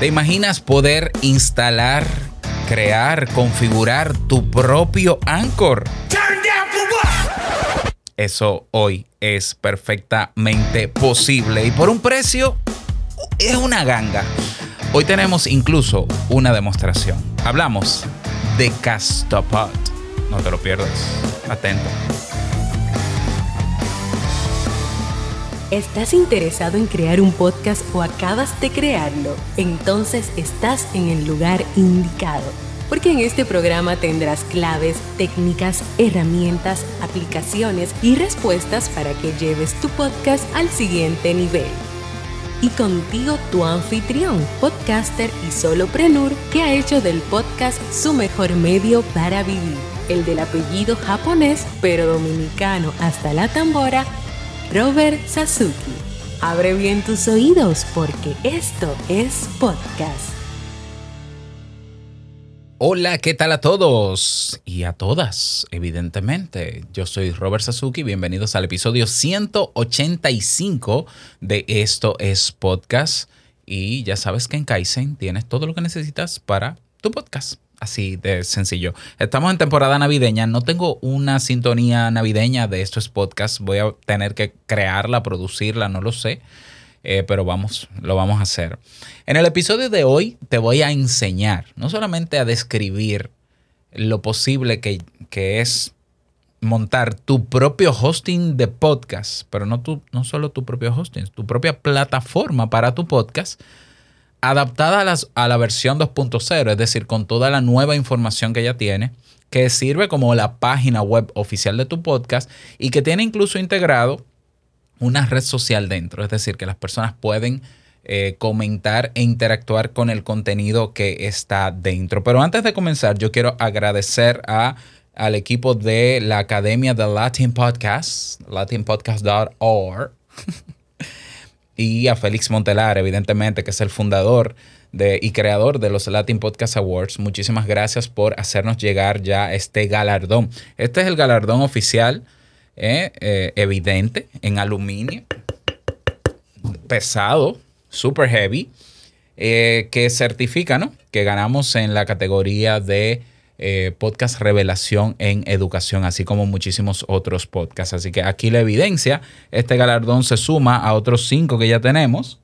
¿Te imaginas poder instalar, crear, configurar tu propio Anchor? Eso hoy es perfectamente posible y por un precio es una ganga. Hoy tenemos incluso una demostración. Hablamos de Castopod. No te lo pierdas. Atento. ¿Estás interesado en crear un podcast o acabas de crearlo? Entonces estás en el lugar indicado. Porque en este programa tendrás claves, técnicas, herramientas, aplicaciones y respuestas para que lleves tu podcast al siguiente nivel. Y contigo tu anfitrión, podcaster y soloprenur que ha hecho del podcast su mejor medio para vivir. El del apellido japonés pero dominicano hasta la tambora, Robert Sasuki. Abre bien tus oídos porque esto es podcast. Hola, ¿qué tal a todos? Y a todas, evidentemente. Yo soy Robert Sasuki, bienvenidos al episodio 185 de Esto es Podcast. Y ya sabes que en Kaizen tienes todo lo que necesitas para tu podcast. Así de sencillo. Estamos en temporada navideña. No tengo una sintonía navideña de Esto es Podcast. Voy a tener que crearla, producirla, no lo sé. Eh, pero vamos, lo vamos a hacer. En el episodio de hoy te voy a enseñar, no solamente a describir lo posible que, que es montar tu propio hosting de podcast, pero no, tu, no solo tu propio hosting, tu propia plataforma para tu podcast, adaptada a, a la versión 2.0, es decir, con toda la nueva información que ya tiene, que sirve como la página web oficial de tu podcast y que tiene incluso integrado una red social dentro, es decir, que las personas pueden eh, comentar e interactuar con el contenido que está dentro. Pero antes de comenzar, yo quiero agradecer a, al equipo de la Academia de Latin Podcast, latinpodcast.org, y a Félix Montelar, evidentemente, que es el fundador de, y creador de los Latin Podcast Awards. Muchísimas gracias por hacernos llegar ya este galardón. Este es el galardón oficial eh, eh, evidente en aluminio, pesado, super heavy, eh, que certifica ¿no? que ganamos en la categoría de podcast revelación en educación, así como muchísimos otros podcasts. Así que aquí la evidencia, este galardón se suma a otros cinco que ya tenemos.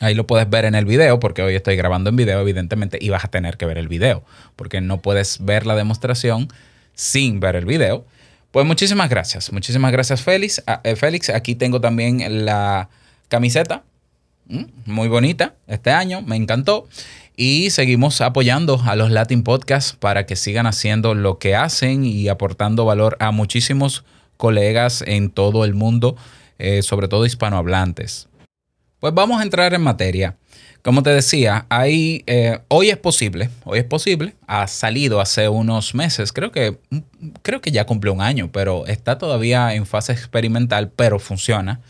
Ahí lo puedes ver en el video, porque hoy estoy grabando en video, evidentemente, y vas a tener que ver el video, porque no puedes ver la demostración sin ver el video. Pues muchísimas gracias, muchísimas gracias Félix. Ah, eh, Félix, aquí tengo también la camiseta, muy bonita este año, me encantó. Y seguimos apoyando a los Latin Podcasts para que sigan haciendo lo que hacen y aportando valor a muchísimos colegas en todo el mundo, eh, sobre todo hispanohablantes. Pues vamos a entrar en materia. Como te decía, eh, hoy es posible, hoy es posible, ha salido hace unos meses, creo que, creo que ya cumplió un año, pero está todavía en fase experimental, pero funciona.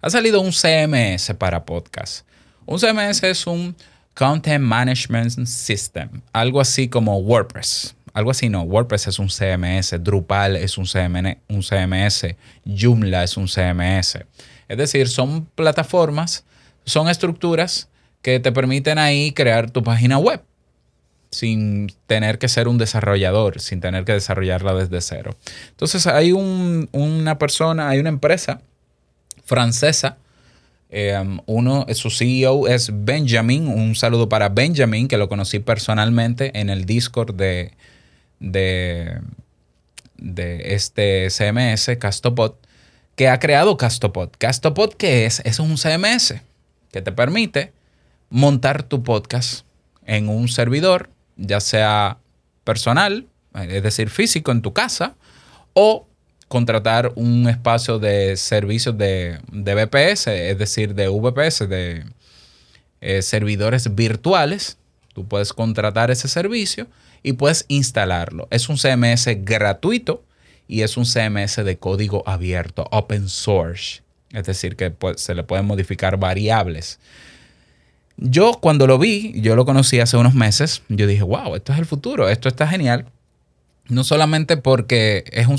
Ha salido un CMS para podcast. Un CMS es un Content Management System, algo así como WordPress. Algo así, no. WordPress es un CMS, Drupal es un, un CMS, Joomla es un CMS. Es decir, son plataformas, son estructuras que te permiten ahí crear tu página web sin tener que ser un desarrollador, sin tener que desarrollarla desde cero. Entonces hay una persona, hay una empresa francesa, em, uno, su CEO es Benjamin, un saludo para Benjamin, que lo conocí personalmente en el Discord de, de, de este CMS, Castopod, que ha creado Castopod. Castopod, ¿qué es? Es un CMS que te permite montar tu podcast en un servidor, ya sea personal, es decir, físico en tu casa, o contratar un espacio de servicios de, de BPS, es decir, de VPS, de eh, servidores virtuales. Tú puedes contratar ese servicio y puedes instalarlo. Es un CMS gratuito y es un CMS de código abierto, open source. Es decir, que se le pueden modificar variables. Yo cuando lo vi, yo lo conocí hace unos meses, yo dije, wow, esto es el futuro, esto está genial. No solamente porque es un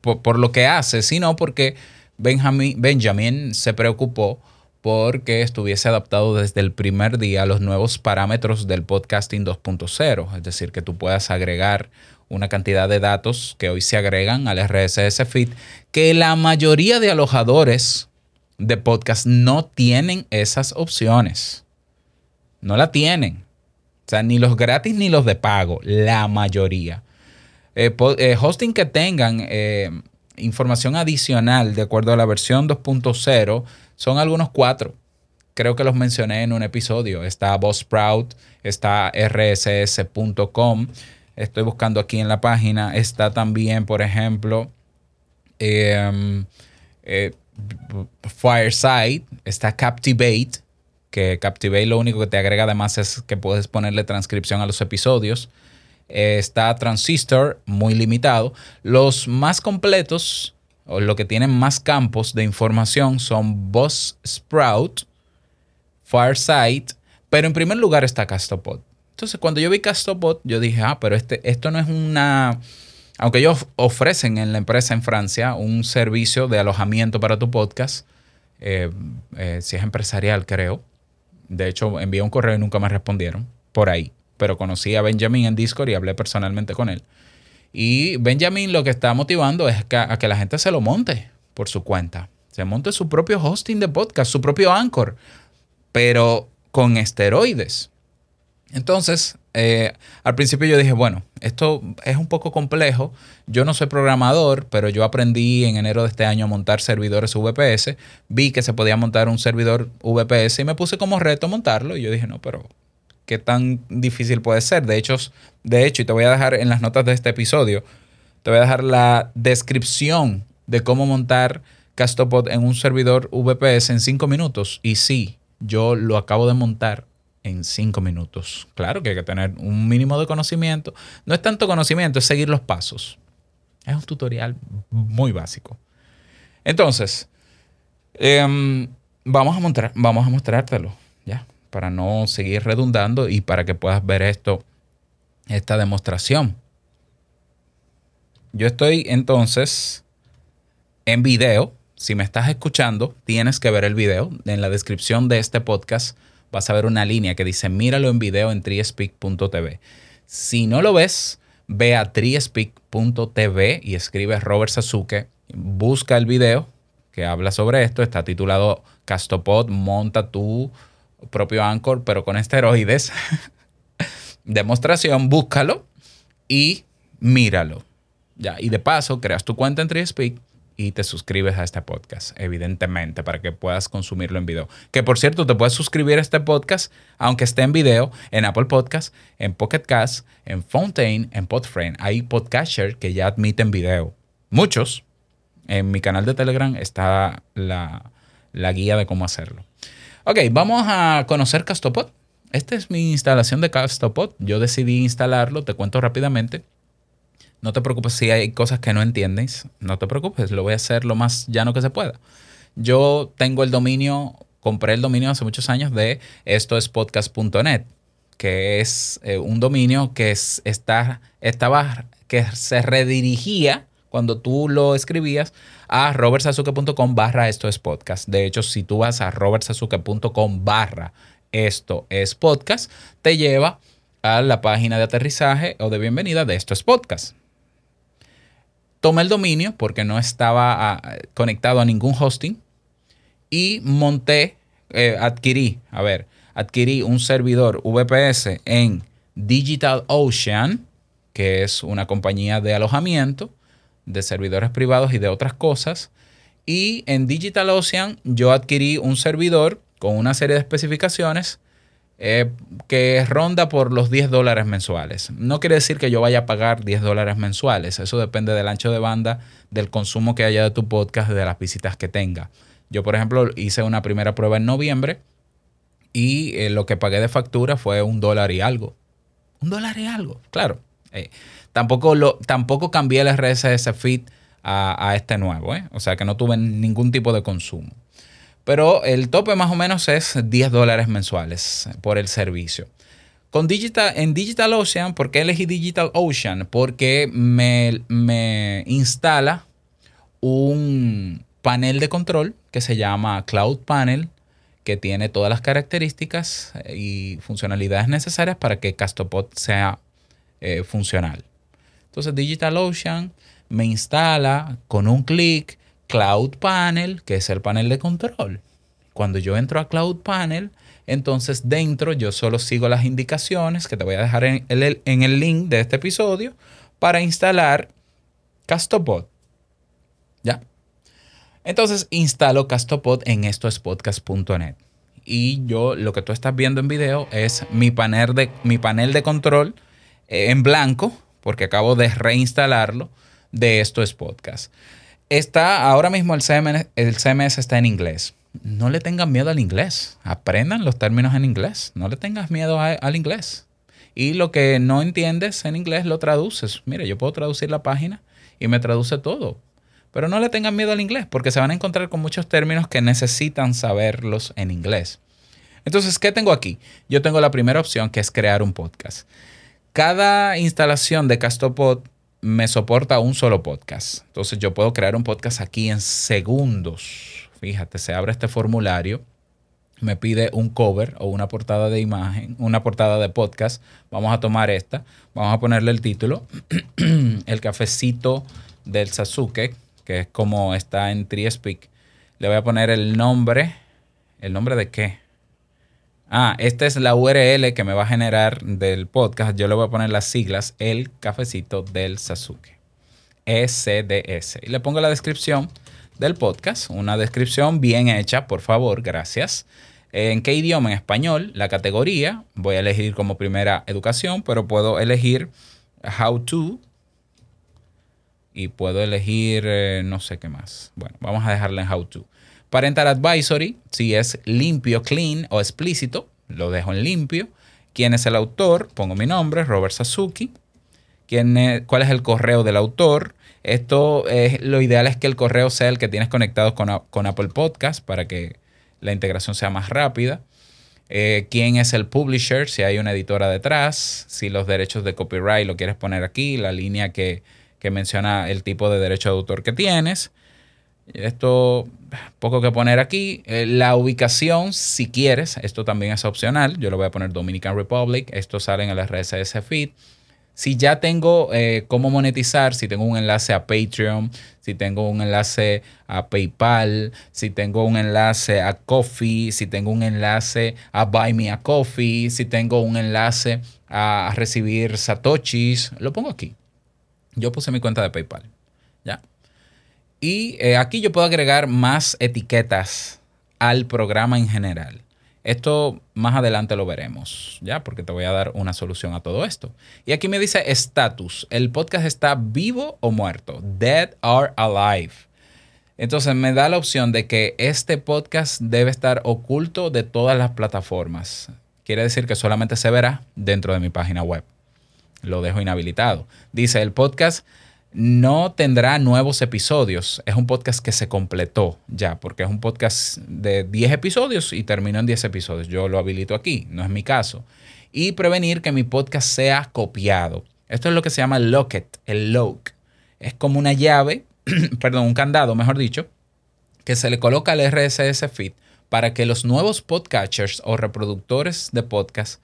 por, por lo que hace, sino porque Benjamin, se preocupó porque estuviese adaptado desde el primer día a los nuevos parámetros del podcasting 2.0, es decir, que tú puedas agregar una cantidad de datos que hoy se agregan al RSS feed, que la mayoría de alojadores de podcast no tienen esas opciones. No la tienen. O sea, ni los gratis ni los de pago, la mayoría. Eh, eh, hosting que tengan eh, información adicional de acuerdo a la versión 2.0 son algunos cuatro. Creo que los mencioné en un episodio. Está Buzzsprout, está rss.com. Estoy buscando aquí en la página. Está también, por ejemplo, em, Fireside. Está Captivate, que Captivate lo único que te agrega además es que puedes ponerle transcripción a los episodios. Está Transistor, muy limitado. Los más completos o lo que tienen más campos de información son Buzzsprout, Farsight, pero en primer lugar está Castopod. Entonces, cuando yo vi Castopod, yo dije, ah, pero este, esto no es una... Aunque ellos ofrecen en la empresa en Francia un servicio de alojamiento para tu podcast, eh, eh, si es empresarial, creo. De hecho, envié un correo y nunca me respondieron por ahí. Pero conocí a Benjamin en Discord y hablé personalmente con él. Y Benjamin lo que está motivando es a que la gente se lo monte por su cuenta. Se monte su propio hosting de podcast, su propio anchor, pero con esteroides. Entonces, eh, al principio yo dije, bueno, esto es un poco complejo. Yo no soy programador, pero yo aprendí en enero de este año a montar servidores VPS. Vi que se podía montar un servidor VPS y me puse como reto montarlo. Y yo dije, no, pero qué tan difícil puede ser. De hecho, de hecho, y te voy a dejar en las notas de este episodio, te voy a dejar la descripción de cómo montar Castopod en un servidor VPS en 5 minutos. Y sí, yo lo acabo de montar en 5 minutos. Claro que hay que tener un mínimo de conocimiento. No es tanto conocimiento, es seguir los pasos. Es un tutorial muy básico. Entonces, em, vamos, a mostrar, vamos a mostrártelo. Ya para no seguir redundando y para que puedas ver esto, esta demostración. Yo estoy entonces en video. Si me estás escuchando, tienes que ver el video. En la descripción de este podcast vas a ver una línea que dice míralo en video en triespeak.tv. Si no lo ves, ve a triespeak.tv y escribe Robert Sasuke. Busca el video que habla sobre esto. Está titulado Castopod, monta tu propio Anchor, pero con esteroides. Demostración, búscalo y míralo. Ya, y de paso, creas tu cuenta en TreeSpeak y te suscribes a este podcast, evidentemente, para que puedas consumirlo en video. Que por cierto, te puedes suscribir a este podcast, aunque esté en video, en Apple Podcast, en Pocket Cast, en Fontaine, en Podframe. Hay podcasters que ya admiten video. Muchos. En mi canal de Telegram está la, la guía de cómo hacerlo. Ok, vamos a conocer Castopod. Esta es mi instalación de Castopod. Yo decidí instalarlo, te cuento rápidamente. No te preocupes si hay cosas que no entiendes. No te preocupes, lo voy a hacer lo más llano que se pueda. Yo tengo el dominio, compré el dominio hace muchos años de esto es podcast.net, que es eh, un dominio que está, estaba, que se redirigía cuando tú lo escribías a robertsazuke.com barra esto es podcast. De hecho, si tú vas a robertsazuke.com barra esto es podcast, te lleva a la página de aterrizaje o de bienvenida de esto es podcast. Tomé el dominio porque no estaba ah, conectado a ningún hosting y monté, eh, adquirí, a ver, adquirí un servidor VPS en DigitalOcean, que es una compañía de alojamiento de servidores privados y de otras cosas. Y en DigitalOcean yo adquirí un servidor con una serie de especificaciones eh, que ronda por los 10 dólares mensuales. No quiere decir que yo vaya a pagar 10 dólares mensuales. Eso depende del ancho de banda, del consumo que haya de tu podcast, de las visitas que tenga. Yo, por ejemplo, hice una primera prueba en noviembre y eh, lo que pagué de factura fue un dólar y algo. Un dólar y algo, claro. Eh, Tampoco, lo, tampoco cambié el RSS feed a, este nuevo, ¿eh? o sea que no tuve ningún tipo de consumo. Pero el tope más o menos es 10 dólares mensuales por el servicio. Con Digital, en DigitalOcean, ¿por qué elegí DigitalOcean? Porque me, me instala un panel de control que se llama Cloud Panel, que tiene todas las características y funcionalidades necesarias para que Castopod sea eh, funcional. Entonces DigitalOcean me instala con un clic Cloud Panel, que es el panel de control. Cuando yo entro a Cloud Panel, entonces dentro yo solo sigo las indicaciones que te voy a dejar en el, en el link de este episodio para instalar Castopod. ¿Ya? Entonces instalo Castopod en estoespodcast.net. Y yo lo que tú estás viendo en video es mi panel de, mi panel de control en blanco, porque acabo de reinstalarlo de Esto es Podcast. Está ahora mismo el CMS, el está en inglés. No le tengan miedo al inglés. Aprendan los términos en inglés. No le tengas miedo al inglés. Y lo que no entiendes en inglés lo traduces. Mira, yo puedo traducir la página y me traduce todo. Pero no le tengan miedo al inglés porque se van a encontrar con muchos términos que necesitan saberlos en inglés. Entonces, ¿qué tengo aquí? Yo tengo la primera opción que es crear un podcast. Cada instalación de Castopod me soporta un solo podcast. Entonces yo puedo crear un podcast aquí en segundos. Fíjate, se abre este formulario, me pide un cover o una portada de imagen, una portada de podcast. Vamos a tomar esta, vamos a ponerle el título, El cafecito del Sasuke, que es como está en Triespeak. Le voy a poner el nombre. ¿El nombre de qué? Ah, esta es la URL que me va a generar del podcast. Yo le voy a poner las siglas, el cafecito del Sasuke. ECDS. Y le pongo la descripción del podcast. Una descripción bien hecha, por favor, gracias. ¿En qué idioma? En español. La categoría. Voy a elegir como primera educación, pero puedo elegir how to. Y puedo elegir eh, no sé qué más. Bueno, vamos a dejarla en how to. Parental Advisory, si es limpio, clean o explícito, lo dejo en limpio. ¿Quién es el autor? Pongo mi nombre, Robert Sasuki. ¿Quién ¿Cuál es el correo del autor? Esto es lo ideal es que el correo sea el que tienes conectado con, Apple Podcast para que la integración sea más rápida. Eh, quién es el publisher, si hay una editora detrás, si los derechos de copyright lo quieres poner aquí, la línea que menciona el tipo de derecho de autor que tienes. Esto, poco que poner aquí. Eh, la ubicación, si quieres, esto también es opcional. Yo lo voy a poner Dominican Republic. Esto sale en el RSS feed. Si ya tengo eh, cómo monetizar, si tengo un enlace a Patreon, si tengo un enlace a PayPal, si tengo un enlace a Coffee, si tengo un enlace a Buy Me a Coffee, si tengo un enlace a recibir Satoshis, lo pongo aquí. Yo puse mi cuenta de PayPal. ¿Ya? Y eh, aquí yo puedo agregar más etiquetas al programa en general. Esto más adelante lo veremos, ¿ya? Porque te voy a dar una solución a todo esto. Y aquí me dice estatus. El podcast está vivo o muerto. Dead or alive. Entonces me da la opción de que este podcast debe estar oculto de todas las plataformas. Quiere decir que solamente se verá dentro de mi página web. Lo dejo inhabilitado. Dice el podcast no tendrá nuevos episodios. Es un podcast que se completó ya, porque es un podcast de 10 episodios y terminó en 10 episodios. Yo lo habilito aquí, no es mi caso. Y prevenir que mi podcast sea copiado. Esto es lo que se llama locket, el lock. Es como una llave, perdón, un candado, mejor dicho, que se le coloca al RSS feed para que los nuevos podcatchers o reproductores de podcast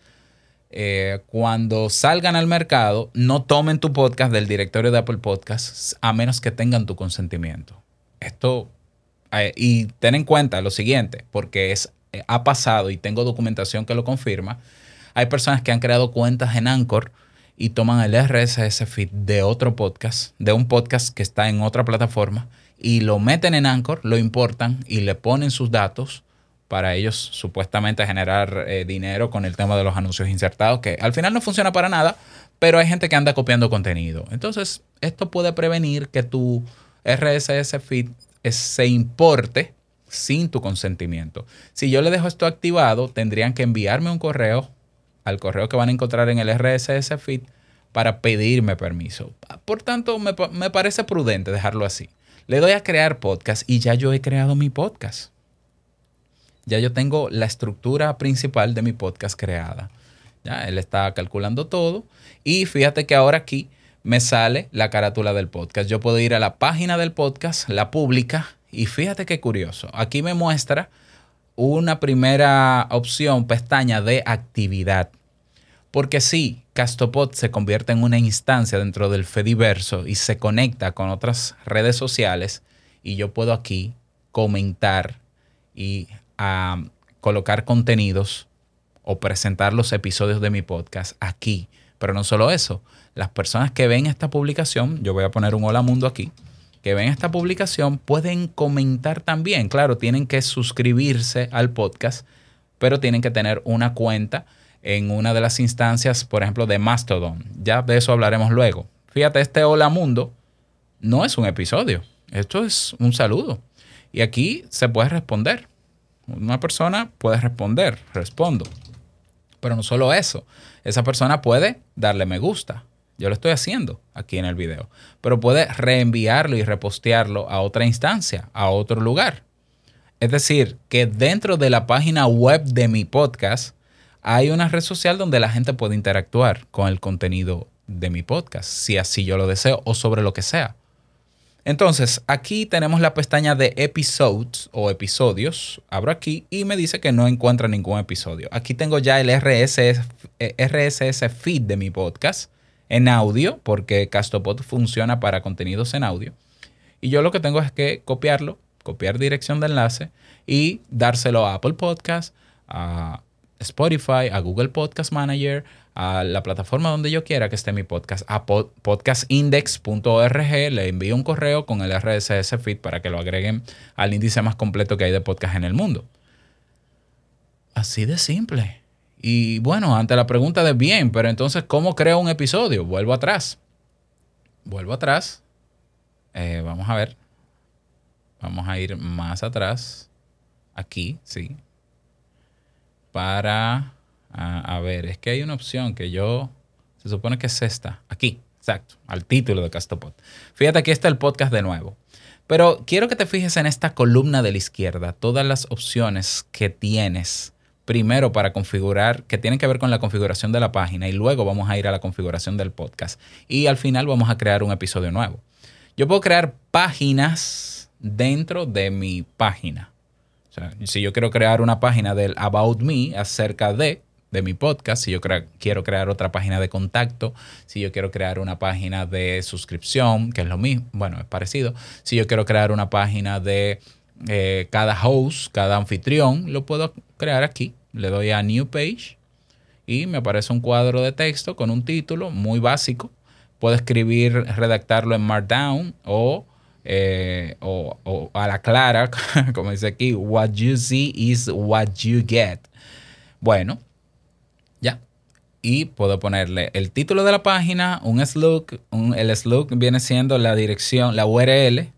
eh, cuando salgan al mercado, no tomen tu podcast del directorio de Apple Podcasts a menos que tengan tu consentimiento. Esto, eh, y ten en cuenta lo siguiente, porque es, eh, ha pasado y tengo documentación que lo confirma. Hay personas que han creado cuentas en Anchor y toman el RSS feed de otro podcast, de un podcast que está en otra plataforma, y lo meten en Anchor, lo importan y le ponen sus datos para ellos supuestamente generar eh, dinero con el tema de los anuncios insertados, que al final no funciona para nada, pero hay gente que anda copiando contenido. Entonces, esto puede prevenir que tu RSS feed se importe sin tu consentimiento. Si yo le dejo esto activado, tendrían que enviarme un correo al correo que van a encontrar en el RSS feed para pedirme permiso. Por tanto, me, me parece prudente dejarlo así. Le doy a crear podcast y ya yo he creado mi podcast ya yo tengo la estructura principal de mi podcast creada. Ya, él está calculando todo. Y fíjate que ahora aquí me sale la carátula del podcast. Yo puedo ir a la página del podcast, la pública, y fíjate qué curioso. Aquí me muestra una primera opción, pestaña de actividad. Porque si Castopod se convierte en una instancia dentro del Fediverso y se conecta con otras redes sociales y yo puedo aquí comentar y ah, colocar contenidos o presentar los episodios de mi podcast aquí. Pero no solo eso, las personas que ven esta publicación, yo voy a poner un hola mundo aquí, que ven esta publicación pueden comentar también. Claro, tienen que suscribirse al podcast, pero tienen que tener una cuenta en una de las instancias, por ejemplo, de Mastodon. Ya de eso hablaremos luego. Fíjate, este hola mundo no es un episodio, esto es un saludo. Y aquí se puede responder. Una persona puede responder, respondo. Pero no solo eso, esa persona puede darle me gusta. Yo lo estoy haciendo aquí en el video. Pero puede reenviarlo y repostearlo a otra instancia, a otro lugar. Es decir, que dentro de la página web de mi podcast hay una red social donde la gente puede interactuar con el contenido de mi podcast, si así yo lo deseo, o sobre lo que sea. Entonces, aquí tenemos la pestaña de episodes o episodios. Abro aquí y me dice que no encuentra ningún episodio. Aquí tengo ya el RSS, RSS feed de mi podcast en audio, porque Castopod funciona para contenidos en audio. Y yo lo que tengo es que copiarlo, copiar dirección de enlace y dárselo a Apple Podcast, a Spotify, a Google Podcast Manager, a la plataforma donde yo quiera que esté mi podcast, a podcastindex.org, le envío un correo con el RSS feed para que lo agreguen al índice más completo que hay de podcast en el mundo. Así de simple. Y bueno, ante la pregunta de bien, pero entonces, ¿cómo creo un episodio? Vuelvo atrás. Vuelvo atrás. Eh, vamos a ver. Vamos a ir más atrás. Aquí, sí. Para a, ver, es que hay una opción que yo, se supone que es esta, aquí, exacto, al título de Castopod. Fíjate, aquí está el podcast de nuevo. Pero quiero que te fijes en esta columna de la izquierda, todas las opciones que tienes primero para configurar, que tienen que ver con la configuración de la página y luego vamos a ir a la configuración del podcast y al final vamos a crear un episodio nuevo. Yo puedo crear páginas dentro de mi página. Sea, si yo quiero crear una página del About Me acerca de, de mi podcast, si yo quiero crear otra página de contacto, si yo quiero crear una página de suscripción, que es lo mismo, bueno, es parecido, si yo quiero crear una página de eh, cada host, cada anfitrión, lo puedo crear aquí. Le doy a New Page y me aparece un cuadro de texto con un título muy básico. Puedo escribir, redactarlo en Markdown o, eh, o, a la clara, como dice aquí, what you see is what you get. Bueno, y puedo ponerle el título de la página, un slug, el slug viene siendo la dirección, la URL,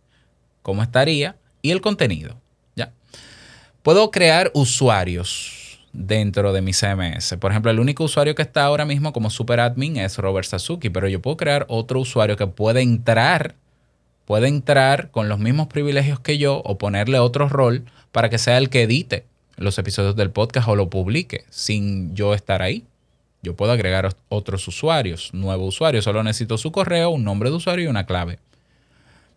cómo estaría, y el contenido. Ya. Puedo crear usuarios dentro de mi CMS. Por ejemplo, el único usuario que está ahora mismo como super admin es Robert Sasuki, pero yo puedo crear otro usuario que puede entrar, puede entrar con los mismos privilegios que yo o ponerle otro rol para que sea el que edite los episodios del podcast o lo publique sin yo estar ahí. Yo puedo agregar otros usuarios, nuevo usuario. Solo necesito su correo, un nombre de usuario y una clave.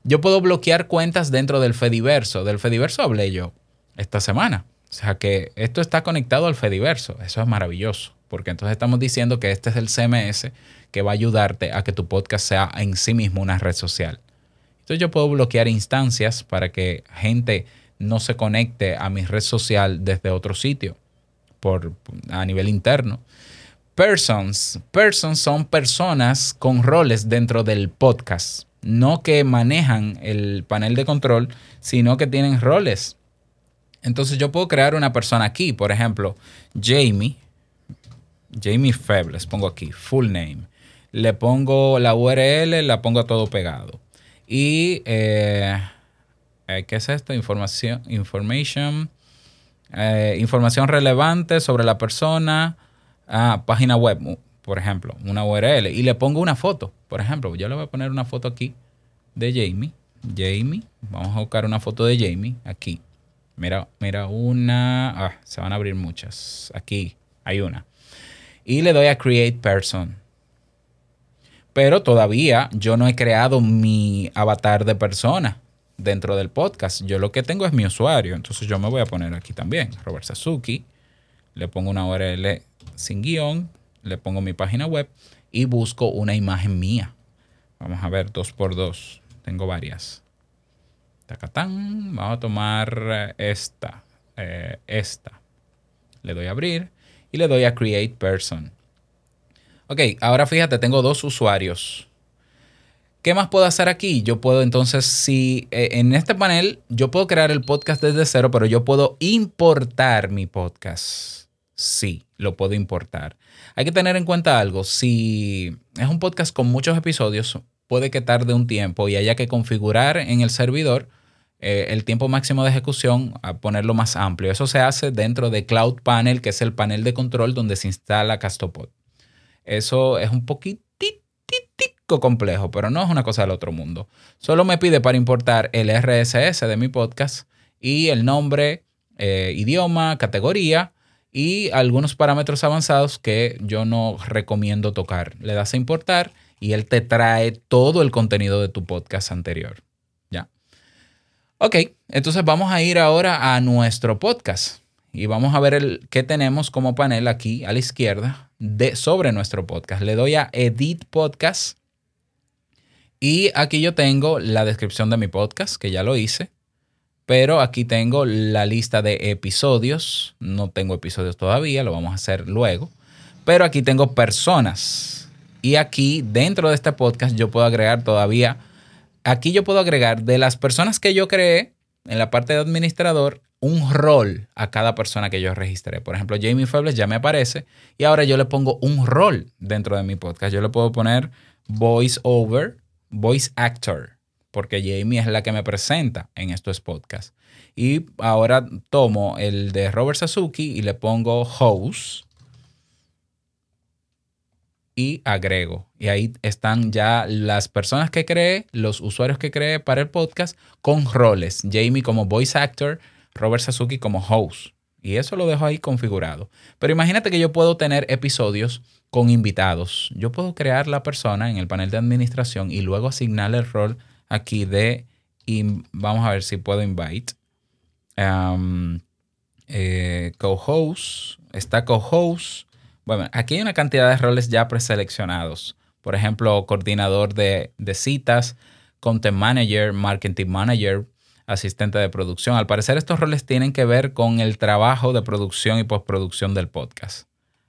Yo puedo bloquear cuentas dentro del Fediverso. Del Fediverso hablé yo esta semana. O sea que esto está conectado al Fediverso. Eso es maravilloso. Porque entonces estamos diciendo que este es el CMS que va a ayudarte a que tu podcast sea en sí mismo una red social. Entonces yo puedo bloquear instancias para que gente no se conecte a mi red social desde otro sitio por, a nivel interno. Persons. Persons son personas con roles dentro del podcast. No que manejan el panel de control, sino que tienen roles. Entonces yo puedo crear una persona aquí, por ejemplo, Jamie. Jamie Feb, les pongo aquí, full name. Le pongo la URL, la pongo todo pegado. Y, eh, eh, ¿qué es esto? Información, information, eh, información relevante sobre la persona ah, página web, por ejemplo, una URL, y le pongo una foto, por ejemplo, yo le voy a poner una foto aquí de Jamie. Jamie, vamos a buscar una foto de Jamie aquí. Mira, mira una, ah, se van a abrir muchas. Aquí hay una. Y le doy a Create Person. Pero todavía yo no he creado mi avatar de persona dentro del podcast. Yo lo que tengo es mi usuario, entonces yo me voy a poner aquí también, Robert Sasuki, le pongo una URL sin guion, le pongo mi página web y busco una imagen mía. Vamos a ver, dos por dos. Tengo varias. Tacatán. Vamos a tomar eh, esta. Eh, esta. Le doy a abrir y le doy a Create Person. Ok, ahora fíjate, tengo dos usuarios. ¿Qué más puedo hacer aquí? Yo puedo entonces, si eh, en este panel yo puedo crear el podcast desde cero, pero yo puedo importar mi podcast. Sí, lo puedo importar. Hay que tener en cuenta algo. Si es un podcast con muchos episodios, puede que tarde un tiempo y haya que configurar en el servidor eh, el tiempo máximo de ejecución a ponerlo más amplio. Eso se hace dentro de Cloud Panel, que es el panel de control donde se instala Castopod. Eso es un poquitito complejo, pero no es una cosa del otro mundo. Solo me pide para importar el RSS de mi podcast y el nombre, eh, idioma, categoría y algunos parámetros avanzados que yo no recomiendo tocar. Le das a importar y él te trae todo el contenido de tu podcast anterior. ¿Ya? Ok, entonces vamos a ir ahora a nuestro podcast y vamos a ver el, qué tenemos como panel aquí a la izquierda de, sobre nuestro podcast. Le doy a Edit Podcast y aquí yo tengo la descripción de mi podcast, que ya lo hice. Pero aquí tengo la lista de episodios. No tengo episodios todavía, lo vamos a hacer luego. Pero aquí tengo personas. Y aquí dentro de este podcast yo puedo agregar todavía, aquí yo puedo agregar de las personas que yo creé en la parte de administrador un rol a cada persona que yo registré. Por ejemplo, Jamie Febles ya me aparece y ahora yo le pongo un rol dentro de mi podcast. Yo le puedo poner voice over, voice actor, porque Jamie es la que me presenta en estos podcasts. Y ahora tomo el de Robert Sasuki y le pongo host y agrego. Y ahí están ya las personas que creé, los usuarios que creé para el podcast con roles. Jamie como voice actor, Robert Sasuki como host. Y eso lo dejo ahí configurado. Pero imagínate que yo puedo tener episodios con invitados. Yo puedo crear la persona en el panel de administración y luego asignarle el rol aquí de, vamos a ver si puedo invite. Um, eh, co-host, está co-host. Bueno, aquí hay una cantidad de roles ya preseleccionados. Por ejemplo, coordinador de, de citas, content manager, marketing manager, asistente de producción. Al parecer estos roles tienen que ver con el trabajo de producción y postproducción del podcast.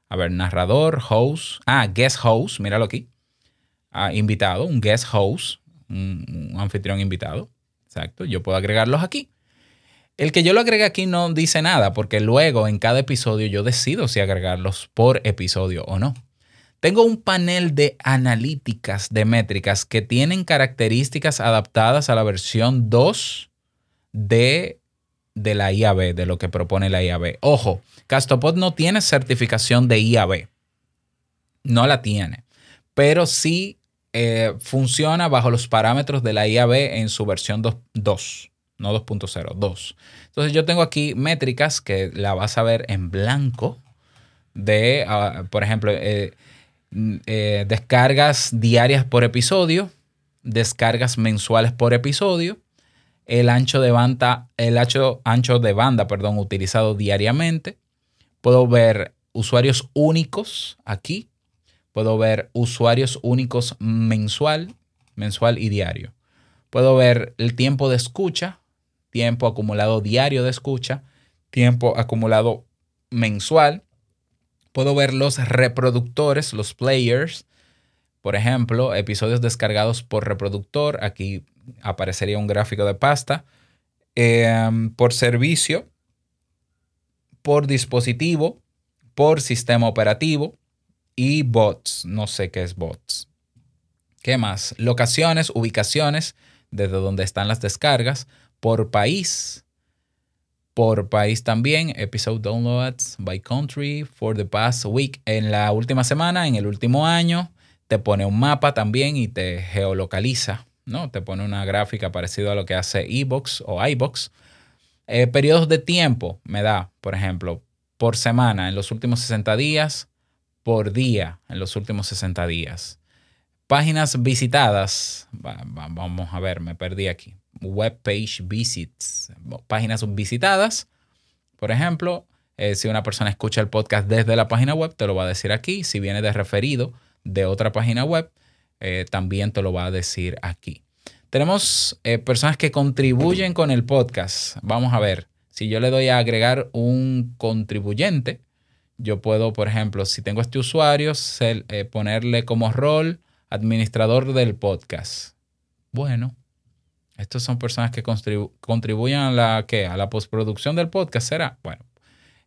A ver, narrador, host, ah, guest host, míralo aquí. Ah, invitado, un guest host, un, anfitrión invitado. Exacto, yo puedo agregarlos aquí. El que yo lo agregue aquí no dice nada porque luego en cada episodio yo decido si agregarlos por episodio o no. Tengo un panel de analíticas de métricas que tienen características adaptadas a la versión 2 de, de la IAB, de lo que propone la IAB. Ojo, Castopod no tiene certificación de IAB. No la tiene. Pero sí eh, funciona bajo los parámetros de la IAB en su versión 2, no 2.0, 2. Entonces yo tengo aquí métricas que la vas a ver en blanco de, ah, por ejemplo, eh, eh, descargas diarias por episodio, descargas mensuales por episodio, el ancho de banda, el ancho, ancho de banda, perdón, utilizado diariamente. Puedo ver usuarios únicos aquí. Puedo ver usuarios únicos mensual, mensual y diario. Puedo ver el tiempo de escucha, tiempo acumulado diario de escucha, tiempo acumulado mensual. Puedo ver los reproductores, los players. Por ejemplo, episodios descargados por reproductor. Aquí aparecería un gráfico de pasta. Em, por servicio, por dispositivo, por sistema operativo y bots. No sé qué es bots. ¿Qué más? Locaciones, ubicaciones, desde donde están las descargas, por país. Por país también, episode downloads by country for the past week. En la última semana, en el último año, te pone un mapa también y te geolocaliza ¿no? Te pone una gráfica parecida a lo que hace eBox o iBox. Eh, periodos de tiempo me da, por ejemplo, por semana en los últimos 60 días, por día en los últimos 60 días. Páginas visitadas, vamos a ver, me perdí aquí. web page visits, páginas visitadas. Por ejemplo, eh, si una persona escucha el podcast desde la página web, te lo va a decir aquí. Si viene de referido de otra página web, eh, también te lo va a decir aquí. Tenemos eh, personas que contribuyen con el podcast. Vamos a ver, si yo le doy a agregar un contribuyente, yo puedo, por ejemplo, si tengo este usuario, ponerle como rol administrador del podcast. Bueno, estos son personas que contribuyen a la, a la postproducción del podcast, ¿será? Bueno,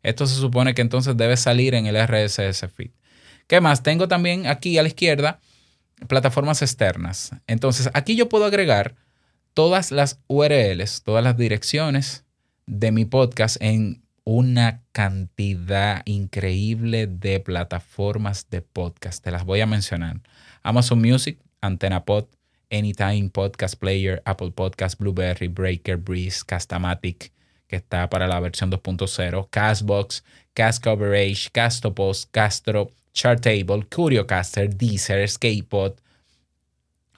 esto se supone que entonces debe salir en el RSS feed. ¿Qué más? Tengo también aquí a la izquierda plataformas externas. Entonces, aquí yo puedo agregar todas las URLs, todas las direcciones de mi podcast en una cantidad increíble de plataformas de podcast. Te las voy a mencionar. Amazon Music, Antena Pod, Anytime Podcast Player, Apple Podcast, Blueberry, Breaker, Breeze, Castamatic, que está para la versión 2.0, Castbox, Cast Coverage, Castopos, Castro, Chartable, CurioCaster, Deezer, Skatepod,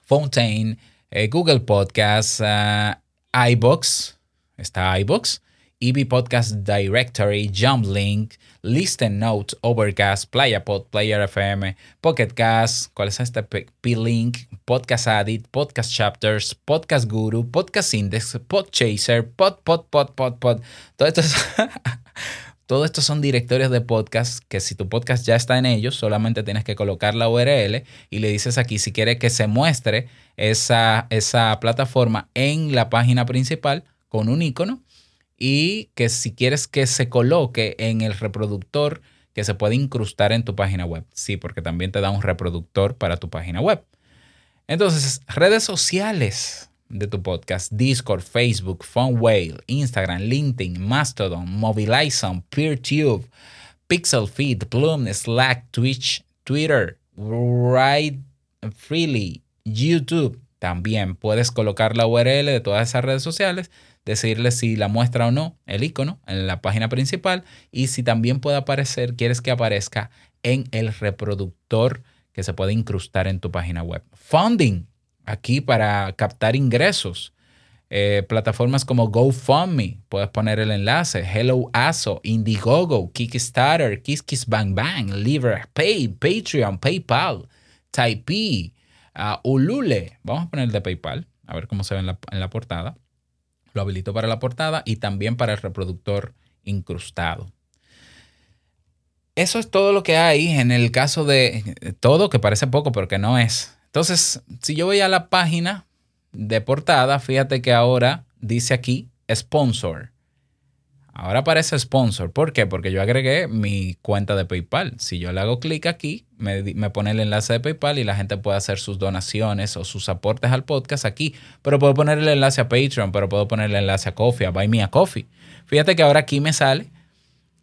Fontaine, eh, Google Podcasts, uh, iBox, está iBox, EB Podcast Directory, Link, Listen Notes, Overcast, PlayaPod, Player FM, Pocket Cast, ¿cuál es este? P-Link, Podcast Addict, Podcast Chapters, Podcast Guru, Podcast Index, Podchaser, Pod, Pod, Pod, Pod, Pod. Todo esto, todo esto son directorios de podcast que si tu podcast ya está en ellos, solamente tienes que colocar la URL y le dices aquí si quiere que se muestre esa, esa plataforma en la página principal con un icono y que si quieres que se coloque en el reproductor que se puede incrustar en tu página web. Sí, porque también te da un reproductor para tu página web. Entonces, redes sociales de tu podcast, Discord, Facebook, PhoneWhale, Instagram, LinkedIn, Mastodon, Mobilizon, PeerTube, PixelFeed, Plume, Slack, Twitch, Twitter, Write Freely, YouTube. También puedes colocar la URL de todas esas redes sociales decirle si la muestra o no el icono en la página principal y si también puede aparecer, quieres que aparezca en el reproductor que se puede incrustar en tu página web. Funding, aquí para captar ingresos. Eh, plataformas como GoFundMe, puedes poner el enlace, Hello Aso, Indiegogo, Kickstarter, KissKissBangBang, Pay, Patreon, PayPal, Typee, uh, Ulule. Vamos a poner el de PayPal, a ver cómo se ve en la portada lo habilito para la portada y también para el reproductor incrustado. Eso es todo lo que hay en el caso de todo, que parece poco, pero que no es. Entonces, si yo voy a la página de portada, fíjate que ahora dice aquí sponsor. Ahora aparece sponsor. ¿Por qué? Porque yo agregué mi cuenta de PayPal. Si yo le hago clic aquí, me, pone el enlace de PayPal y la gente puede hacer sus donaciones o sus aportes al podcast aquí. Pero puedo poner el enlace a Patreon, pero puedo poner el enlace a Coffee, a Buy Me a Coffee. Fíjate que ahora aquí me sale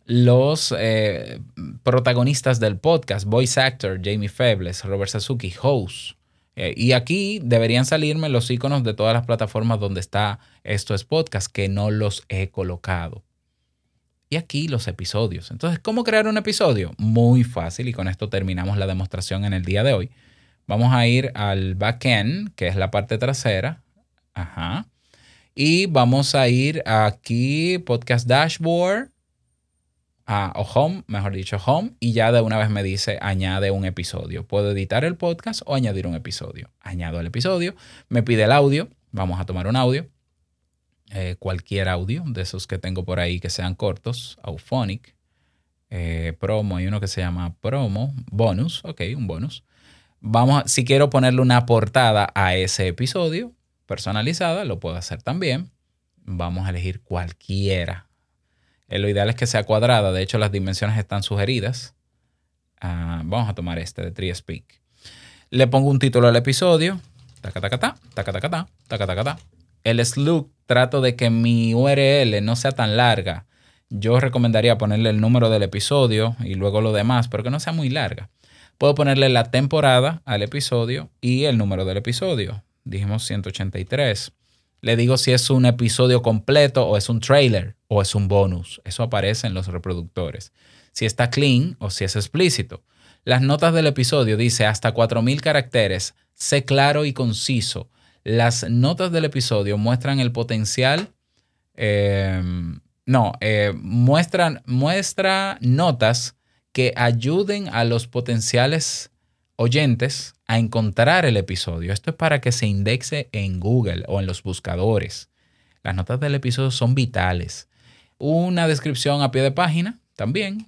los eh, protagonistas del podcast, voice actor, Jamie Febles, Robert Sasuki, host. Eh, y aquí deberían salirme los iconos de todas las plataformas donde está estos podcasts que no los he colocado y aquí los episodios. Entonces, ¿cómo crear un episodio? Muy fácil y con esto terminamos la demostración en el día de hoy. Vamos a ir al backend, que es la parte trasera. Ajá. Y vamos a ir aquí, podcast dashboard, a, o home, mejor dicho, home, y ya de una vez me dice añade un episodio. Puedo editar el podcast o añadir un episodio. Añado el episodio, me pide el audio, vamos a tomar un audio. Eh, cualquier audio de esos que tengo por ahí que sean cortos, Auphonic, eh, promo, hay uno que se llama promo, bonus, ok, un bonus. Vamos, si quiero ponerle una portada a ese episodio personalizada, lo puedo hacer también. Vamos a elegir cualquiera. Eh, lo ideal es que sea cuadrada, de hecho las dimensiones están sugeridas. Ah, vamos a tomar este de Tree Speak. Le pongo un título al episodio. Taca, taca, taca, taca, taca, taca. El slug trato de que mi URL no sea tan larga. Yo recomendaría ponerle el número del episodio y luego lo demás, pero que no sea muy larga. Puedo ponerle la temporada al episodio y el número del episodio. Dijimos 183. Le digo si es un episodio completo o es un trailer o es un bonus. Eso aparece en los reproductores. Si está clean o si es explícito. Las notas del episodio dice hasta 4.000 caracteres. Sé claro y conciso Las notas del episodio muestran el potencial. eh, no, eh, muestran, muestra notas que ayuden a los potenciales oyentes a encontrar el episodio. Esto es para que se indexe en Google o en los buscadores. Las notas del episodio son vitales. Una descripción a pie de página también,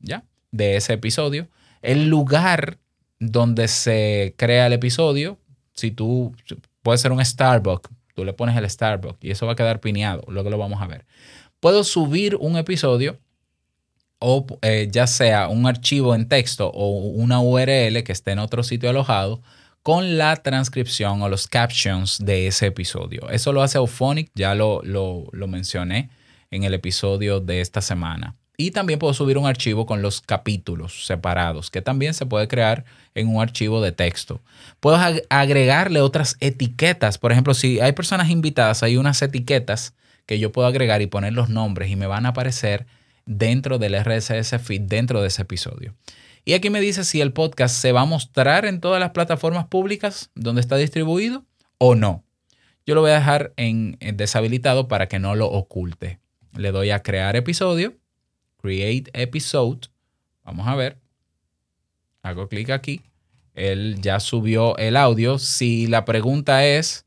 ¿ya? De ese episodio. El lugar donde se crea el episodio, si tú, puede ser un Starbucks, tú le pones el Starbucks y eso va a quedar pineado, luego lo vamos a ver. Puedo subir un episodio o eh, ya sea un archivo en texto o una URL que esté en otro sitio alojado con la transcripción o los captions de ese episodio. Eso lo hace Auphonic, ya lo, lo, lo mencioné en el episodio de esta semana. Y también puedo subir un archivo con los capítulos separados, que también se puede crear en un archivo de texto. Puedo ag- agregarle otras etiquetas. Por ejemplo, si hay personas invitadas, hay unas etiquetas que yo puedo agregar y poner los nombres y me van a aparecer dentro del RSS feed, dentro de ese episodio. Y aquí me dice si el podcast se va a mostrar en todas las plataformas públicas donde está distribuido o no. Yo lo voy a dejar en, en deshabilitado para que no lo oculte. Le doy a crear episodio, create episode. Vamos a ver. Hago clic aquí. Él ya subió el audio. Si la pregunta es,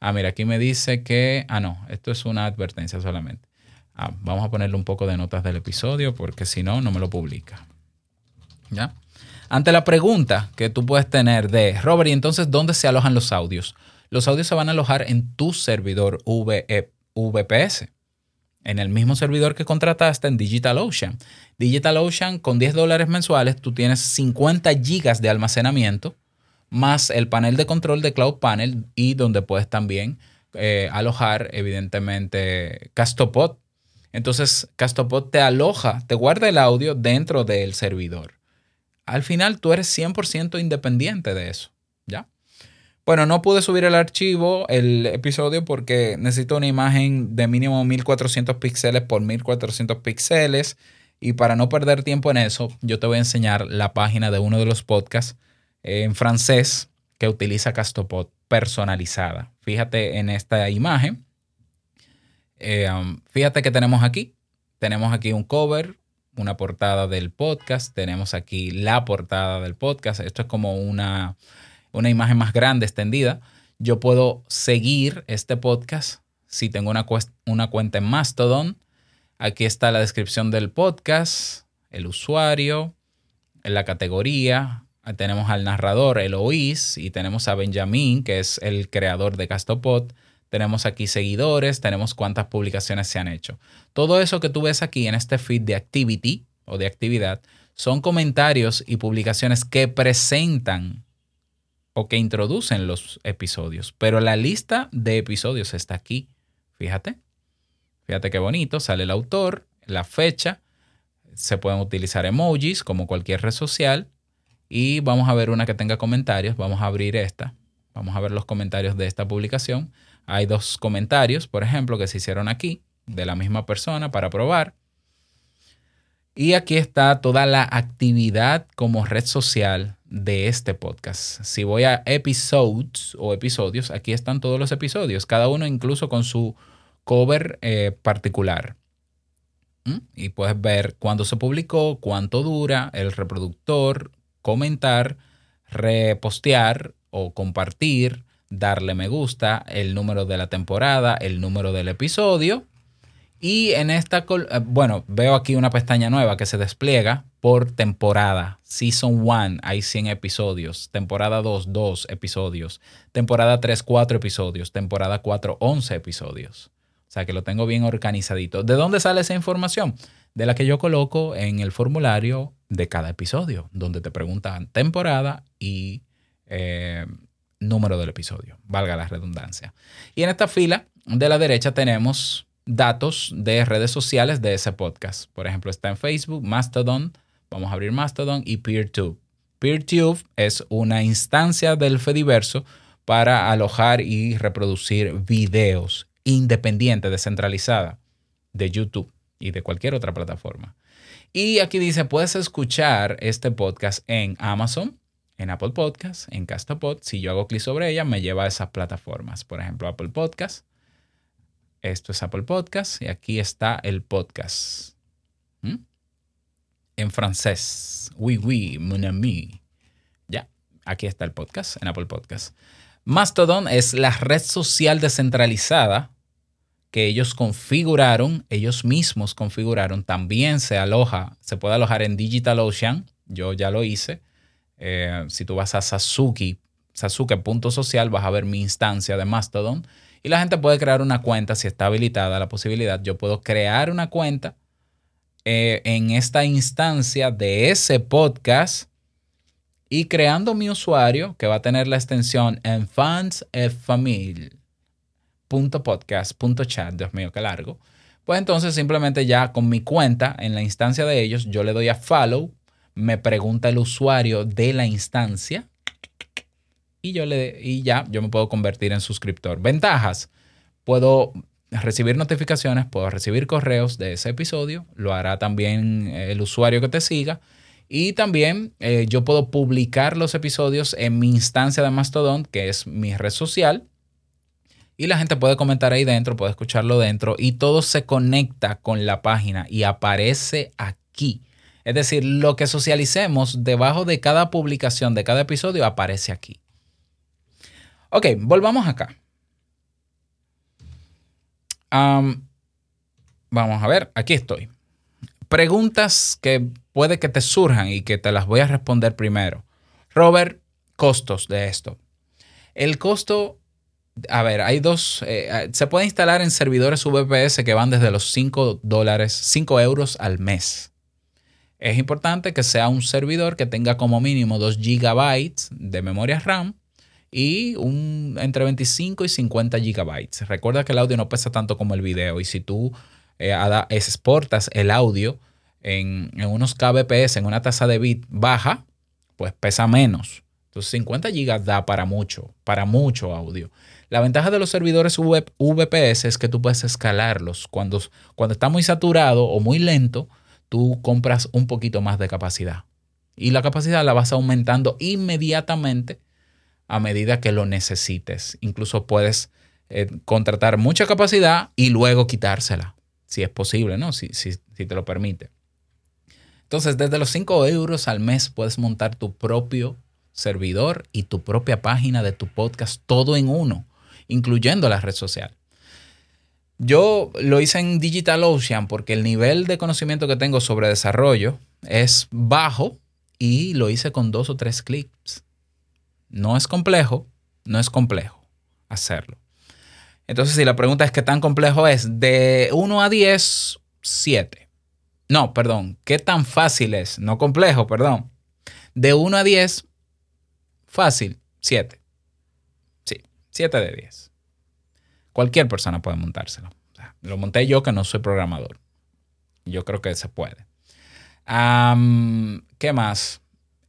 ah, mira, aquí me dice que, ah, no, esto es una advertencia solamente. Ah, vamos a ponerle un poco de notas del episodio porque si no, no me lo publica. ¿Ya? Ante la pregunta que tú puedes tener de, Robert, ¿y entonces dónde se alojan los audios? Los audios se van a alojar en tu servidor VPS, en el mismo servidor que contrataste en DigitalOcean. DigitalOcean con 10 dólares mensuales, tú tienes 50 gigas de almacenamiento, más el panel de control de Cloud Panel y donde puedes también eh, alojar, evidentemente, Castopod. Entonces, Castopod te aloja, te guarda el audio dentro del servidor. Al final, tú eres 100% independiente de eso, ¿ya? Bueno, no pude subir el archivo, el episodio, porque necesito una imagen de mínimo 1400 píxeles por 1400 píxeles. Y para no perder tiempo en eso, yo te voy a enseñar la página de uno de los podcasts en francés que utiliza Castopod personalizada. Fíjate en esta imagen. Eh, um, fíjate que tenemos aquí. Tenemos aquí un cover, una portada del podcast. Tenemos aquí la portada del podcast. Esto es como una, una imagen más grande, extendida. Yo puedo seguir este podcast si tengo una, cuenta en Mastodon. Aquí está la descripción del podcast, el usuario, la categoría. Tenemos al narrador, Eloís, y tenemos a Benjamín, que es el creador de Castopod. Tenemos aquí seguidores, tenemos cuántas publicaciones se han hecho. Todo eso que tú ves aquí en este feed de activity o de actividad son comentarios y publicaciones que presentan o que introducen los episodios. Pero la lista de episodios está aquí. Fíjate. Fíjate qué bonito. Sale el autor, la fecha. Se pueden utilizar emojis como cualquier red social. Y vamos a ver una que tenga comentarios. Vamos a abrir esta. Vamos a ver los comentarios de esta publicación. Hay dos comentarios, por ejemplo, que se hicieron aquí de la misma persona para probar. Y aquí está toda la actividad como red social de este podcast. Si voy a episodes o episodios, aquí están todos los episodios, cada uno incluso con su cover eh, particular. ¿Mm? Y puedes ver cuándo se publicó, cuánto dura, el reproductor, comentar, repostear o compartir, darle me gusta, el número de la temporada, el número del episodio. Y en esta, bueno, veo aquí una pestaña nueva que se despliega por temporada. Season 1 hay 100 episodios. Temporada 2, 2 episodios. Temporada 3, 4 episodios. Temporada 4, 11 episodios. O sea que lo tengo bien organizadito. ¿De dónde sale esa información? De la que yo coloco en el formulario de cada episodio, donde te preguntan temporada y eh, número del episodio, valga la redundancia. Y en esta fila de la derecha tenemos datos de redes sociales de ese podcast. Por ejemplo, está en Facebook, Mastodon, vamos a abrir Mastodon y PeerTube. PeerTube es una instancia del Fediverso para alojar y reproducir videos independiente, descentralizada de YouTube y de cualquier otra plataforma. Y aquí dice, puedes escuchar este podcast en Amazon, en Apple Podcast, en Castapod. Si yo hago clic sobre ella, me lleva a esas plataformas. Por ejemplo, Apple Podcast. Esto es Apple Podcast y aquí está el podcast. ¿Mm? En francés. Oui, oui, mon ami. Ya, aquí está el podcast, en Apple Podcast. Mastodon es la red social descentralizada que ellos configuraron, ellos mismos configuraron. También se aloja, se puede alojar en DigitalOcean. Yo ya lo hice. Eh, si tú vas a Sasuke, Sasuke.social, vas a ver mi instancia de Mastodon. Y la gente puede crear una cuenta si está habilitada la posibilidad. Yo puedo crear una cuenta eh, en esta instancia de ese podcast y creando mi usuario que va a tener la extensión en fans chat, Dios mío, qué largo. Pues entonces simplemente ya con mi cuenta en la instancia de ellos, yo le doy a follow, me pregunta el usuario de la instancia y yo le y ya yo me puedo convertir en suscriptor. Ventajas, puedo recibir notificaciones, puedo recibir correos de ese episodio, lo hará también el usuario que te siga y también eh, yo puedo publicar los episodios en mi instancia de Mastodon, que es mi red social y la gente puede comentar ahí dentro, puede escucharlo dentro y todo se conecta con la página y aparece aquí. Es decir, lo que socialicemos debajo de cada publicación, de cada episodio, aparece aquí. Ok, volvamos acá. vamos a ver, aquí estoy. Preguntas que puede que te surjan y que te las voy a responder primero. Robert, costos de esto. El costo a ver, hay dos. Eh, se puede instalar en servidores VPS que van desde los 5 dólares, 5 euros al mes. Es importante que sea un servidor que tenga como mínimo 2 gigabytes de memoria RAM y un, entre 25 y 50 gigabytes. Recuerda que el audio no pesa tanto como el video y si tú eh, exportas el audio en, en unos kbps, en una tasa de bit baja, pues pesa menos. Entonces 50 gigas da para mucho, para mucho audio. La ventaja de los servidores VPS es que tú puedes escalarlos. Cuando, cuando está muy saturado o muy lento, tú compras un poquito más de capacidad. Y la capacidad la vas aumentando inmediatamente a medida que lo necesites. Incluso puedes eh, contratar mucha capacidad y luego quitársela, si es posible, ¿no? Si, si, si te lo permite. Entonces, desde los 5 euros al mes puedes montar tu propio servidor y tu propia página de tu podcast, todo en uno incluyendo la red social. Yo lo hice en DigitalOcean porque el nivel de conocimiento que tengo sobre desarrollo es bajo y lo hice con dos o tres clics. No es complejo, no es complejo hacerlo. Entonces, si la pregunta es qué tan complejo es, de 1 a 10, 7. No, perdón, ¿qué tan fácil es? No complejo, perdón. De 1 a 10, fácil, 7. 7 de 10. Cualquier persona puede montárselo. lo monté yo que no soy programador. Yo creo que se puede. ¿Qué más?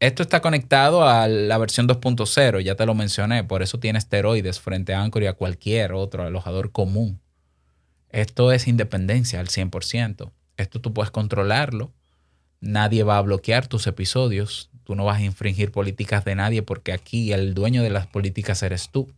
Esto está conectado a la versión 2.0, ya te lo mencioné, por eso tiene esteroides frente a Anchor y a cualquier otro alojador común. Esto es independencia al 100%. Esto tú puedes controlarlo. Nadie va a bloquear tus episodios. Tú no vas a infringir políticas de nadie porque aquí el dueño de las políticas eres tú.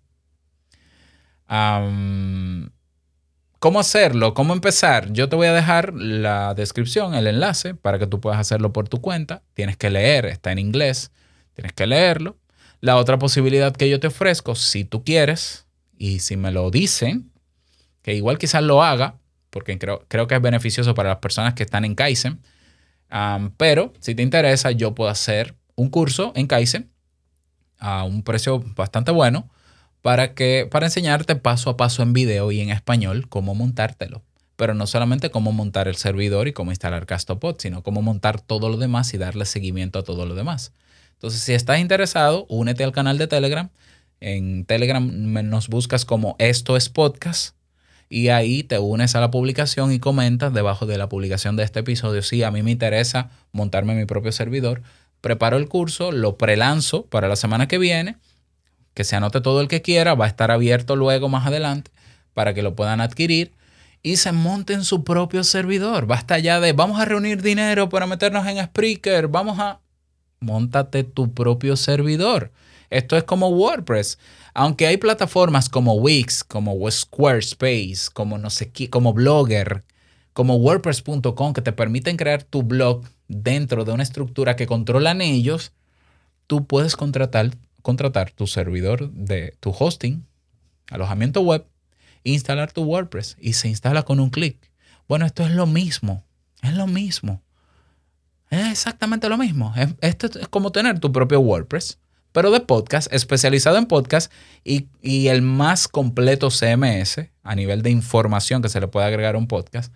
¿Cómo hacerlo? ¿Cómo empezar? Yo te voy a dejar la descripción, el enlace, para que tú puedas hacerlo por tu cuenta. Tienes que leer, está en inglés, tienes que leerlo. La otra posibilidad que yo te ofrezco, si tú quieres, y si me lo dicen, que igual quizás lo haga, porque creo, creo que es beneficioso para las personas que están en Kaizen, pero si te interesa, yo puedo hacer un curso en Kaizen a un precio bastante bueno para, que, para enseñarte paso a paso en video y en español cómo montártelo. Pero no solamente cómo montar el servidor y cómo instalar Castopod, sino cómo montar todo lo demás y darle seguimiento a todo lo demás. Entonces, si estás interesado, únete al canal de Telegram. En Telegram nos buscas como esto es podcast y ahí te unes a la publicación y comentas debajo de la publicación de este episodio. Si a mí me interesa montarme mi propio servidor, preparo el curso, lo prelanzo para la semana que viene que se anote todo el que quiera, va a estar abierto luego más adelante para que lo puedan adquirir y se monten su propio servidor. Basta ya de vamos a reunir dinero para meternos en Spreaker, vamos a... Móntate tu propio servidor. Esto es como WordPress. Aunque hay plataformas como Wix, como Squarespace, como no sé qué, como Blogger, como WordPress.com que te permiten crear tu blog dentro de una estructura que controlan ellos, tú puedes contratar, contratar tu servidor de tu hosting, alojamiento web, instalar tu WordPress y se instala con un clic. Bueno, esto es lo mismo, es lo mismo. Es exactamente lo mismo. Esto es como tener tu propio WordPress, pero de podcast, especializado en podcast y, y, el más completo CMS a nivel de información que se le puede agregar a un podcast,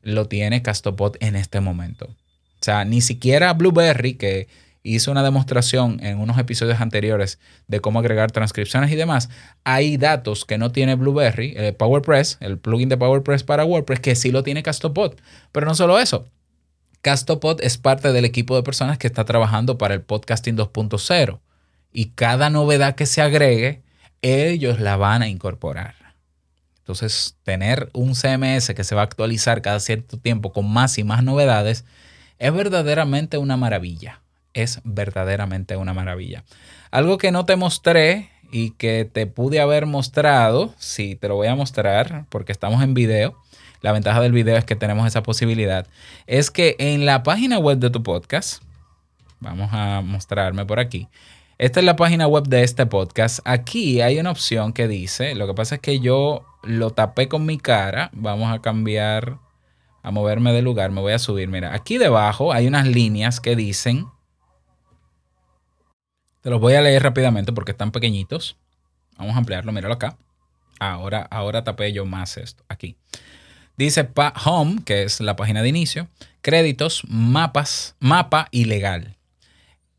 lo tiene Castopod en este momento. O sea, ni siquiera Blueberry, que hizo una demostración en unos episodios anteriores de cómo agregar transcripciones y demás, hay datos que no tiene Blueberry, el PowerPress, el plugin de PowerPress para WordPress, que sí lo tiene Castopod. Pero no solo eso. Castopod es parte del equipo de personas que está trabajando para el podcasting 2.0 y cada novedad que se agregue, ellos la van a incorporar. Entonces, tener un CMS que se va a actualizar cada cierto tiempo con más y más novedades es verdaderamente una maravilla es verdaderamente una maravilla. Algo que no te mostré y que te pude haber mostrado, sí, te lo voy a mostrar porque estamos en video. La ventaja del video es que tenemos esa posibilidad. Es que en la página web de tu podcast, vamos a mostrarme por aquí. Esta es la página web de este podcast. Aquí hay una opción que dice, lo que pasa es que yo lo tapé con mi cara. Vamos a cambiar, a moverme de lugar. Me voy a subir. Mira, aquí debajo hay unas líneas que dicen te los voy a leer rápidamente porque están pequeñitos. Vamos a ampliarlo, míralo acá. Ahora, ahora tapé yo más esto. Aquí. Dice Home, que es la página de inicio. Créditos, mapas, mapa y legal.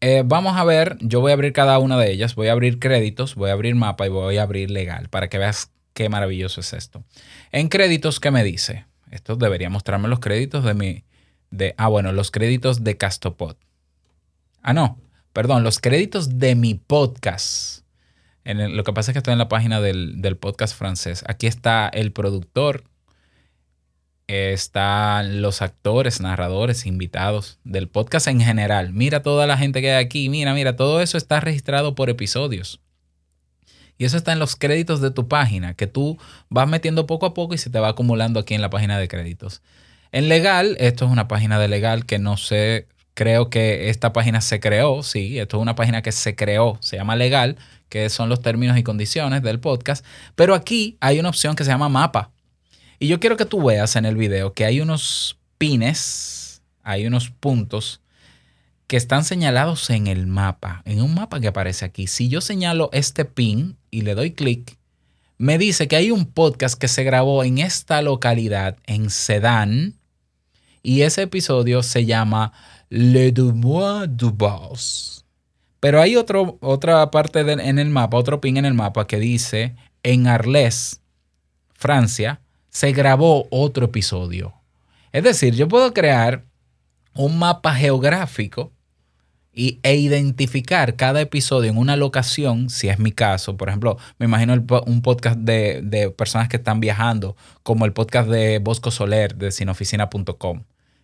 Eh, vamos a ver, yo voy a abrir cada una de ellas. Voy a abrir créditos, voy a abrir mapa y voy a abrir legal para que veas qué maravilloso es esto. En créditos, ¿qué me dice? Esto debería mostrarme los créditos de mi... De, ah, bueno, los créditos de Castopod. Ah, no perdón, los créditos de mi podcast. En lo que pasa es que estoy en la página del, podcast francés. Aquí está el productor, están los actores, narradores, invitados del podcast en general. Mira toda la gente que hay aquí. Mira, mira, todo eso está registrado por episodios. Y eso está en los créditos de tu página, que tú vas metiendo poco a poco y se te va acumulando aquí en la página de créditos. En legal, esto es una página de legal que no sé creo que esta página se creó, sí, esto es una página que se creó, se llama legal, que son los términos y condiciones del podcast, pero aquí hay una opción que se llama mapa. Y yo quiero que tú veas en el video que hay unos pines, hay unos puntos que están señalados en el mapa, en un mapa que aparece aquí. Si yo señalo este pin y le doy clic, me dice que hay un podcast que se grabó en esta localidad, en Sedan, y ese episodio se llama le Dumois du. Pero hay otro, otra parte en el mapa, otro pin en el mapa que dice en Arles, Francia, se grabó otro episodio. Es decir, yo puedo crear un mapa geográfico y, e identificar cada episodio en una locación, si es mi caso. Por ejemplo, me imagino un podcast de, de, personas que están viajando, como el podcast de Bosco Soler de sinoficina.com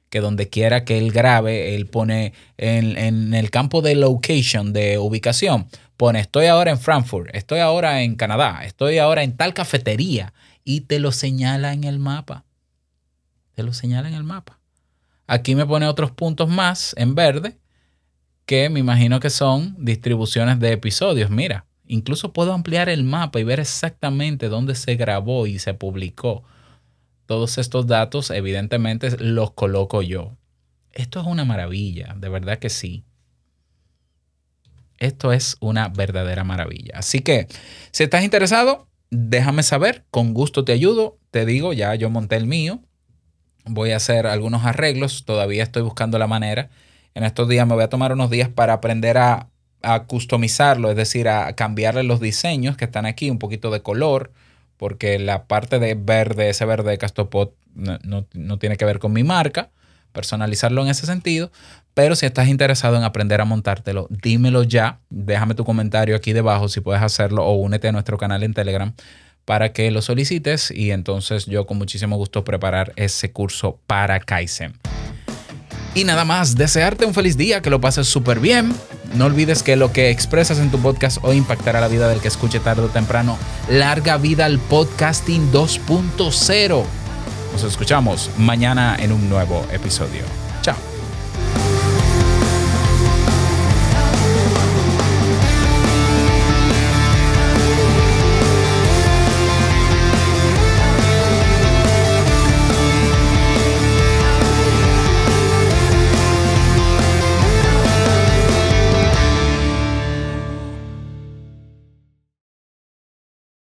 que donde quiera que él grabe, él pone en, el campo de location, de ubicación, pone estoy ahora en Frankfurt, estoy ahora en Canadá, estoy ahora en tal cafetería y te lo señala en el mapa. Te lo señala en el mapa. Aquí me pone otros puntos más en verde que me imagino que son distribuciones de episodios. Mira, incluso puedo ampliar el mapa y ver exactamente dónde se grabó y se publicó todos estos datos, evidentemente, los coloco yo. Esto es una maravilla, de verdad que sí. Esto es una verdadera maravilla. Así que, si estás interesado, déjame saber, con gusto te ayudo. Te digo, ya yo monté el mío. Voy a hacer algunos arreglos, todavía estoy buscando la manera. En estos días me voy a tomar unos días para aprender a, a customizarlo, es decir, a cambiarle los diseños que están aquí, un poquito de color, porque la parte de verde, ese verde de Castopod, no, tiene que ver con mi marca, personalizarlo en ese sentido. Pero si estás interesado en aprender a montártelo, dímelo ya. Déjame tu comentario aquí debajo si puedes hacerlo o únete a nuestro canal en Telegram para que lo solicites y entonces yo con muchísimo gusto preparar ese curso para Kaizen. Y nada más, desearte un feliz día, que lo pases súper bien. No olvides que lo que expresas en tu podcast hoy impactará la vida del que escuche tarde o temprano. Larga vida al podcasting 2.0. Nos escuchamos mañana en un nuevo episodio.